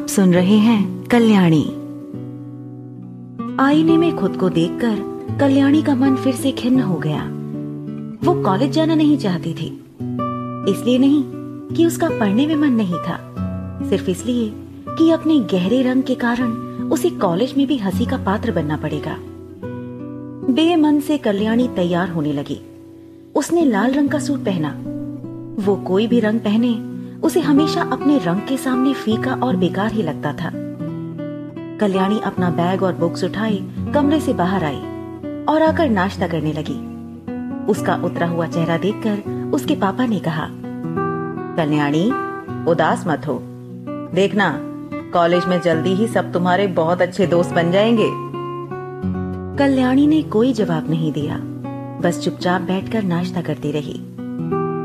आप सुन रहे हैं कल्याणी। आईने में खुद को देखकर कल्याणी का मन फिर से खिन्न हो गया। वो कॉलेज जाना नहीं चाहती थी। इसलिए नहीं कि उसका पढ़ने में मन नहीं था। सिर्फ़ इसलिए कि अपने गहरे रंग के कारण उसे कॉलेज में भी हँसी का पात्र बनना पड़ेगा। बेमन से कल्याणी तैयार होने लगी। उसने लाल रंग का सूट पहना। वो कोई भी रंग पहने उसे हमेशा अपने रंग के सामने फीका और बेकार ही लगता था। कल्याणी अपना बैग और बुक्स उठाए, कमरे से बाहर आई और आकर नाश्ता करने लगी। उसका उतरा हुआ चेहरा देखकर उसके पापा ने कहा, कल्याणी, उदास मत हो। देखना, कॉलेज में जल्दी ही सब तुम्हारे बहुत अच्छे दोस्त बन जाएँगे। कल्याणी ने कोई जवाब नहीं दिया। बस चुपचाप बैठकर नाश्ता करती रही।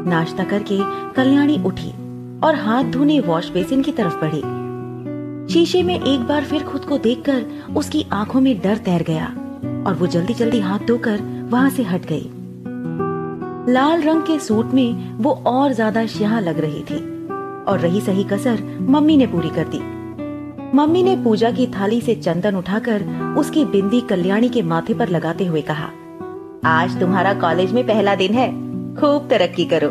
नाश्ता करके कल्याणी उठी। और हाथ धोने वॉश बेसिन की तरफ़ बढ़ी। शीशे में एक बार फिर खुद को देखकर उसकी आँखों में डर तैर गया और वो जल्दी जल्दी हाथ धोकर वहाँ से हट गई। लाल रंग के सूट में वो और ज़्यादा स्याह लग रही थी और रही सही कसर मम्मी ने पूरी कर दी। मम्मी ने पूजा की थाली से चंदन उठाकर उसकी बिंदी कल्याणी के माथे पर लगाते हुए कहा, आज तुम्हारा कॉलेज में पहला दिन है, खूब तरक्की करो।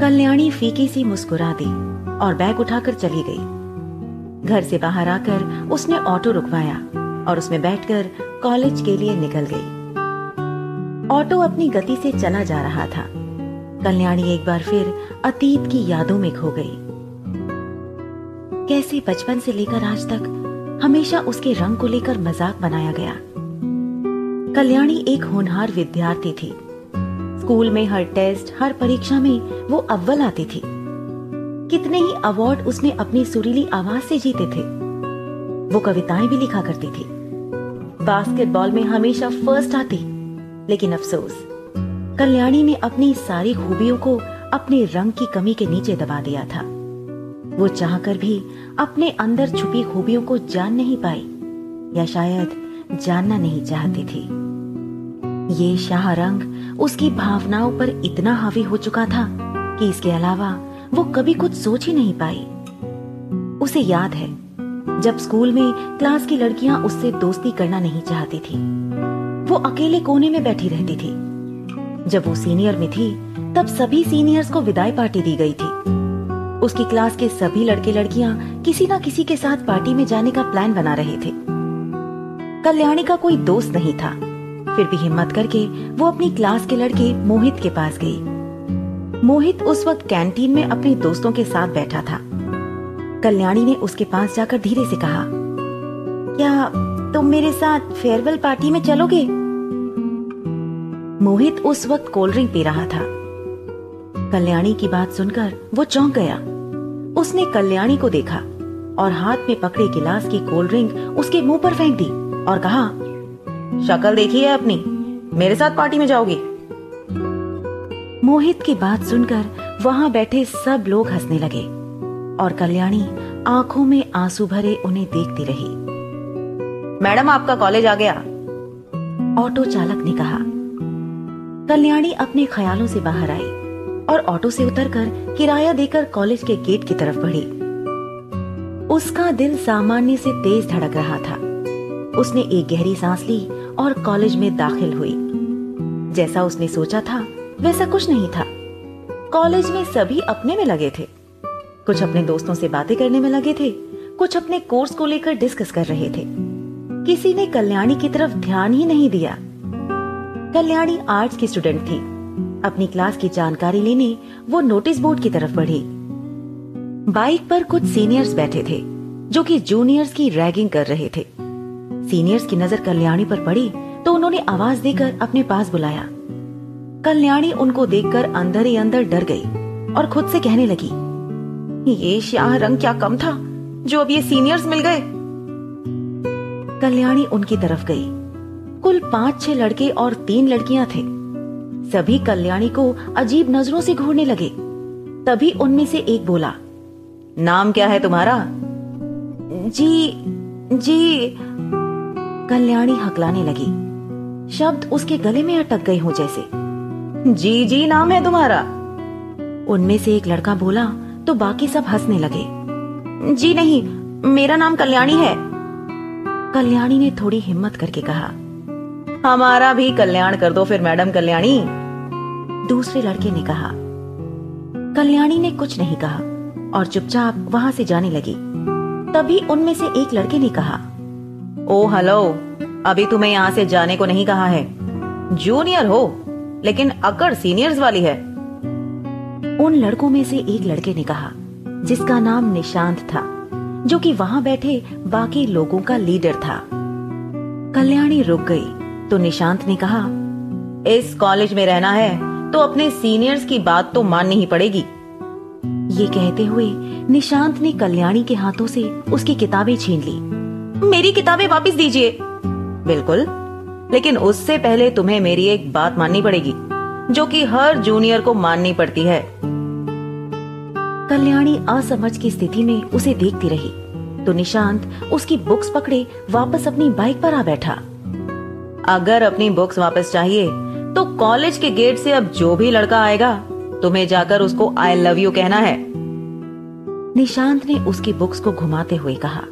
कल्याणी फीकी सी मुस्कुरा दी और बैग उठाकर चली गई। घर से बाहर आकर उसने ऑटो रुकवाया और उसमें बैठकर कॉलेज के लिए निकल गई। ऑटो अपनी गति से चला जा रहा था। कल्याणी एक बार फिर अतीत की यादों में खो गई। कैसे बचपन से लेकर आज तक हमेशा उसके रंग को लेकर मज़ाक बनाया गया। कल्याणी एक होनहार विद्यार्थी थी। स्कूल में हर टेस्ट, हर परीक्षा में वो अव्वल आती थी। कितने ही अवार्ड उसने अपनी सुरीली आवाज़ से जीते थे। वो कविताएँ भी लिखा करती थी। बास्केटबॉल में हमेशा फ़र्स्ट आती। लेकिन अफसोस, कल्याणी ने अपनी सारी खूबियों को अपने रंग की कमी के नीचे दबा दिया था। वो चाहकर भी अपने अंदर छुपी खूबियों को जान नहीं पाई या शायद जानना नहीं चाहती थी। ये शाह रंग उसकी भावनाओं पर इतना हावी हो चुका था कि इसके अलावा वो कभी कुछ सोच ही नहीं पाई। उसे याद है, जब स्कूल में क्लास की लड़कियाँ उससे दोस्ती करना नहीं चाहती थी। वो अकेले कोने में बैठी रहती थी। जब वो सीनियर में थी, तब सभी सीनियर्स को विदाई पार्टी दी गई थी। उसकी क्लास के सभी लड़के लड़कियाँ किसी ना किसी के साथ पार्टी में जाने का प्लान बना रहे थे। कल्याणी का कोई दोस्त नहीं था। फिर भी हिम्मत करके वो अपनी क्लास के लड़के मोहित के पास गई। मोहित उस वक्त कैंटीन में अपने दोस्तों के साथ बैठा था। कल्याणी ने उसके पास जाकर धीरे से कहा, क्या तुम मेरे साथ फेयरवेल पार्टी में चलोगे? मोहित उस वक्त कोल्ड ड्रिंक पी रहा था। कल्याणी की बात सुनकर वो चौंक गया। उसने कल्याणी को देखा और हाथ में पकड़े गिलास की कोल्ड ड्रिंक उसके मुँह पर फेंक दी और कहा शक्ल देखी है अपनी? मेरे साथ पार्टी में जाओगी। मोहित की बात सुनकर वहाँ बैठे सब लोग हंसने लगे और कल्याणी आँखों में आँसू भरे उन्हें देखती रही। मैडम आपका कॉलेज आ गया। ऑटो चालक ने कहा। कल्याणी अपने ख्यालों से बाहर आई और ऑटो से उतरकर किराया देकर कॉलेज के गेट की तरफ़ बढ़ी। उसका दिल सामान्य से तेज धड़क रहा था। उसने एक गहरी सांस ली और कॉलेज में दाखिल हुई। जैसा उसने सोचा था, वैसा कुछ नहीं था। कॉलेज में सभी अपने में लगे थे। कुछ अपने दोस्तों से बातें करने में लगे थे। कुछ अपने कोर्स को लेकर डिस्कस कर रहे थे। किसी ने कल्याणी की तरफ़ ध्यान ही नहीं दिया। कल्याणी आर्ट्स की स्टूडेंट थी। अपनी क्लास की जानकारी लेने वो नोटिस बोर्ड की तरफ़ बढ़ी। बाइक पर कुछ सीनियर्स बैठे थे, जो कि जूनियर्स की रैगिंग कर रहे थे। सीनियर्स की नज़र कल्याणी पर पड़ी तो उन्होंने आवाज़ देकर अपने पास बुलाया। कल्याणी उनको देखकर अंदर ही अंदर डर गई और खुद से कहने लगी, ये श्याह रंग क्या कम था, जो अब ये सीनियर्स मिल गए? कल्याणी उनकी तरफ़ गई। कुल पाँच छह लड़के और तीन लड़कियाँ थे। सभी कल्याणी को अजीब नज़रों से घूरने लगे। तभी उनमें से एक बोला, नाम क्या है तुम्हारा? जी जी कल्याणी हकलाने लगी। शब्द उसके गले में अटक गए हो जैसे। जी जी, नाम है तुम्हारा। उनमें से एक लड़का बोला तो बाकी सब हंसने लगे। जी नहीं, मेरा नाम कल्याणी है। कल्याणी ने थोड़ी हिम्मत करके कहा, हमारा भी कल्याण कर दो फिर, मैडम कल्याणी। दूसरे लड़के ने कहा, कल्याणी ने कुछ नहीं कहा, और चुपचाप वहाँ से जाने लगी। तभी उनमें से एक लड़के ने कहा ओ हेलो। अभी तुम्हें यहाँ से जाने को नहीं कहा है। जूनियर हो लेकिन अकड़ सीनियर्स वाली है। उन लड़कों में से एक लड़के ने कहा जिसका नाम निशांत था जो कि वहाँ बैठे बाकी लोगों का लीडर था। कल्याणी रुक गई तो निशांत ने कहा इस कॉलेज में रहना है तो अपने सीनियर्स की बात तो माननी ही पड़ेगी। ये कहते हुए निशांत ने कल्याणी के हाथों से उसकी किताबें छीन ली। मेरी किताबें वापस दीजिए। बिल्कुल। लेकिन उससे पहले तुम्हें मेरी एक बात माननी पड़ेगी, जो कि हर जूनियर को माननी पड़ती है। कल्याणी असमझ की स्थिति में उसे देखती रही। तो निशांत उसकी बुक्स पकड़े वापस अपनी बाइक पर आ बैठा। अगर अपनी बुक्स वापस चाहिए तो कॉलेज के गेट से अब जो भी लड़का आएगा, तुम्हें जाकर उसको आई लव यू कहना है। निशांत ने उसकी बुक्स को घुमाते हुए कहा।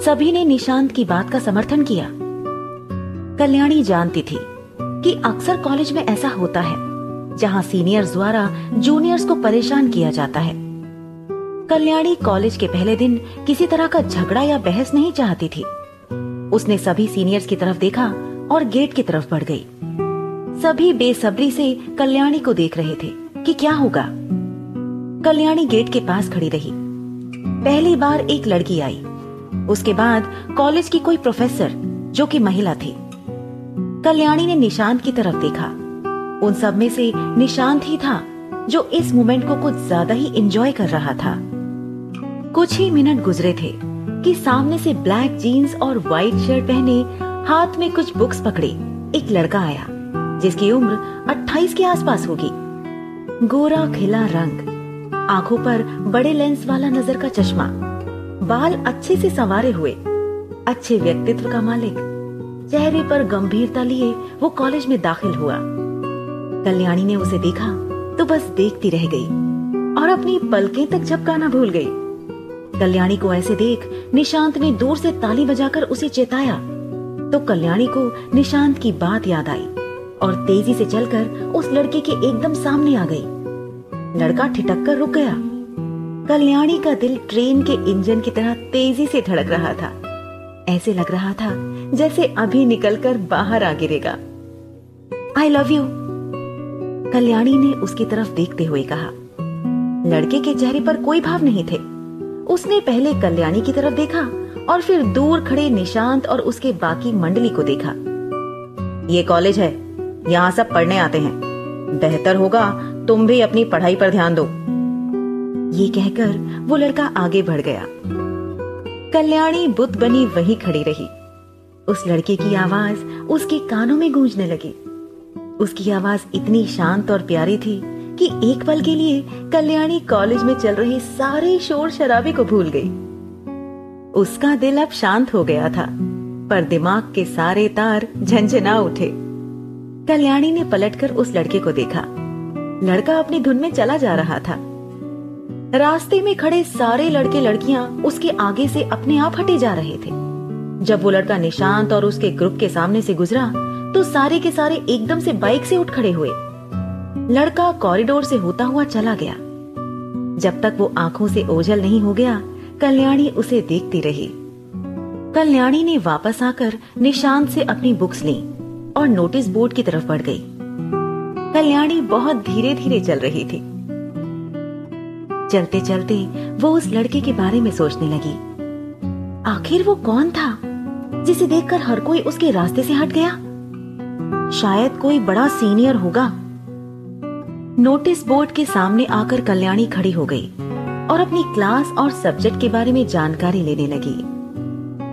सभी ने निशांत की बात का समर्थन किया। कल्याणी जानती थी कि अक्सर कॉलेज में ऐसा होता है, जहाँ सीनियर्स द्वारा जूनियर्स को परेशान किया जाता है। कल्याणी कॉलेज के पहले दिन किसी तरह का झगड़ा या बहस नहीं चाहती थी। उसने सभी सीनियर्स की तरफ़ देखा और गेट की तरफ़ बढ़ गई। सभी बेसब्री से कल्याणी को देख रहे थे कि क्या होगा। कल्याणी गेट के पास खड़ी रही। पहली बार एक लड़की आई। उसके बाद कॉलेज की कोई प्रोफेसर, जो कि महिला थी। कल्याणी ने निशांत की तरफ़ देखा। उन सब में से निशांत ही था, जो इस मोमेंट को कुछ ज़्यादा ही एंजॉय कर रहा था। कुछ ही मिनट गुजरे थे कि सामने से ब्लैक जीन्स और व्हाइट शर्ट पहने हाथ में कुछ बुक्स पकड़े, एक लड़का आया, जिसकी उम्र 28 के आसपास होगी। गोरा खिला रंग, आँखों पर बड़े लेंस वाला नज़र का चश्मा। बाल अच्छे से संवारे हुए, अच्छे व्यक्तित्व का मालिक, चेहरे पर गंभीरता लिए वो कॉलेज में दाखिल हुआ। कल्याणी ने उसे देखा तो बस देखती रह गई, और अपनी पलकें तक झपकाना भूल गई। कल्याणी को ऐसे देख निशांत ने दूर से ताली बजाकर उसे चेताया। तो कल्याणी को निशांत की बात याद आई, और तेज़ी से चलकर उस लड़के के एकदम सामने आ गई। लड़का ठिटक कर रुक गया। कल्याणी का दिल ट्रेन के इंजन की तरह तेज़ी से धड़क रहा था। ऐसे लग रहा था जैसे अभी निकलकर बाहर आ गिरेगा। आई लव यू कल्याणी ने उसकी तरफ़ देखते हुए कहा। लड़के के चेहरे पर कोई भाव नहीं थे। उसने पहले कल्याणी की तरफ़ देखा और फिर दूर खड़े निशांत और उसके बाकी मंडली को देखा। ये कॉलेज है। यहाँ सब पढ़ने आते हैं। बेहतर होगा तुम भी अपनी पढ़ाई पर ध्यान दो। ये कहकर वो लड़का आगे बढ़ गया। कल्याणी बुद्ध बनी वहीं खड़ी रही। उस लड़के की आवाज़ उसके कानों में गूंजने लगी। उसकी आवाज़ इतनी शांत और प्यारी थी कि एक पल के लिए कल्याणी कॉलेज में चल रहे सारे शोर शराबे को भूल गई। उसका दिल अब शांत हो गया था, पर दिमाग के सारे तार झंझना उठे। कल्याणी ने पलटकर उस लड़के को देखा। लड़का अपनी धुन में चला जा रहा था। रास्ते में खड़े सारे लड़के लड़कियाँ उसके आगे से अपने आप हटे जा रहे थे। जब वो लड़का निशांत और उसके ग्रुप के सामने से गुजरा तो सारे के सारे एकदम से बाइक से उठ खड़े हुए। लड़का कॉरिडोर से होता हुआ चला गया। जब तक वो आँखों से ओझल नहीं हो गया, कल्याणी उसे देखती रही। कल्याणी ने वापस आकर निशांत से अपनी बुक्स ली और नोटिस बोर्ड की तरफ़ बढ़ गई। कल्याणी बहुत धीरे धीरे चल रही थी। चलते चलते वो उस लड़के के बारे में सोचने लगी। आखिर वो कौन था, जिसे देखकर हर कोई उसके रास्ते से हट गया? शायद कोई बड़ा सीनियर होगा। नोटिस बोर्ड के सामने आकर कल्याणी खड़ी हो गई और अपनी क्लास और सब्जेक्ट के बारे में जानकारी लेने लगी।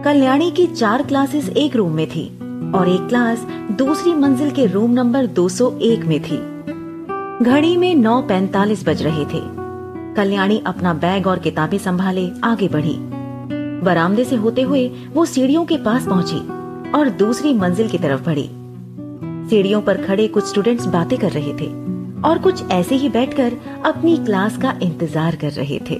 कल्याणी की चार क्लासेस एक रूम में थी और एक क्लास दूसरी मंजिल के रूम नंबर 201 में थी। घड़ी में 9:45 बज रहे थे। कल्याणी अपना बैग और किताबें संभाले, आगे बढ़ी। बरामदे से होते हुए वो सीढ़ियों के पास पहुँची और दूसरी मंजिल की तरफ़ बढ़ी। सीढ़ियों पर खड़े कुछ स्टूडेंट्स बातें कर रहे थे और कुछ ऐसे ही बैठकर अपनी क्लास का इंतज़ार कर रहे थे।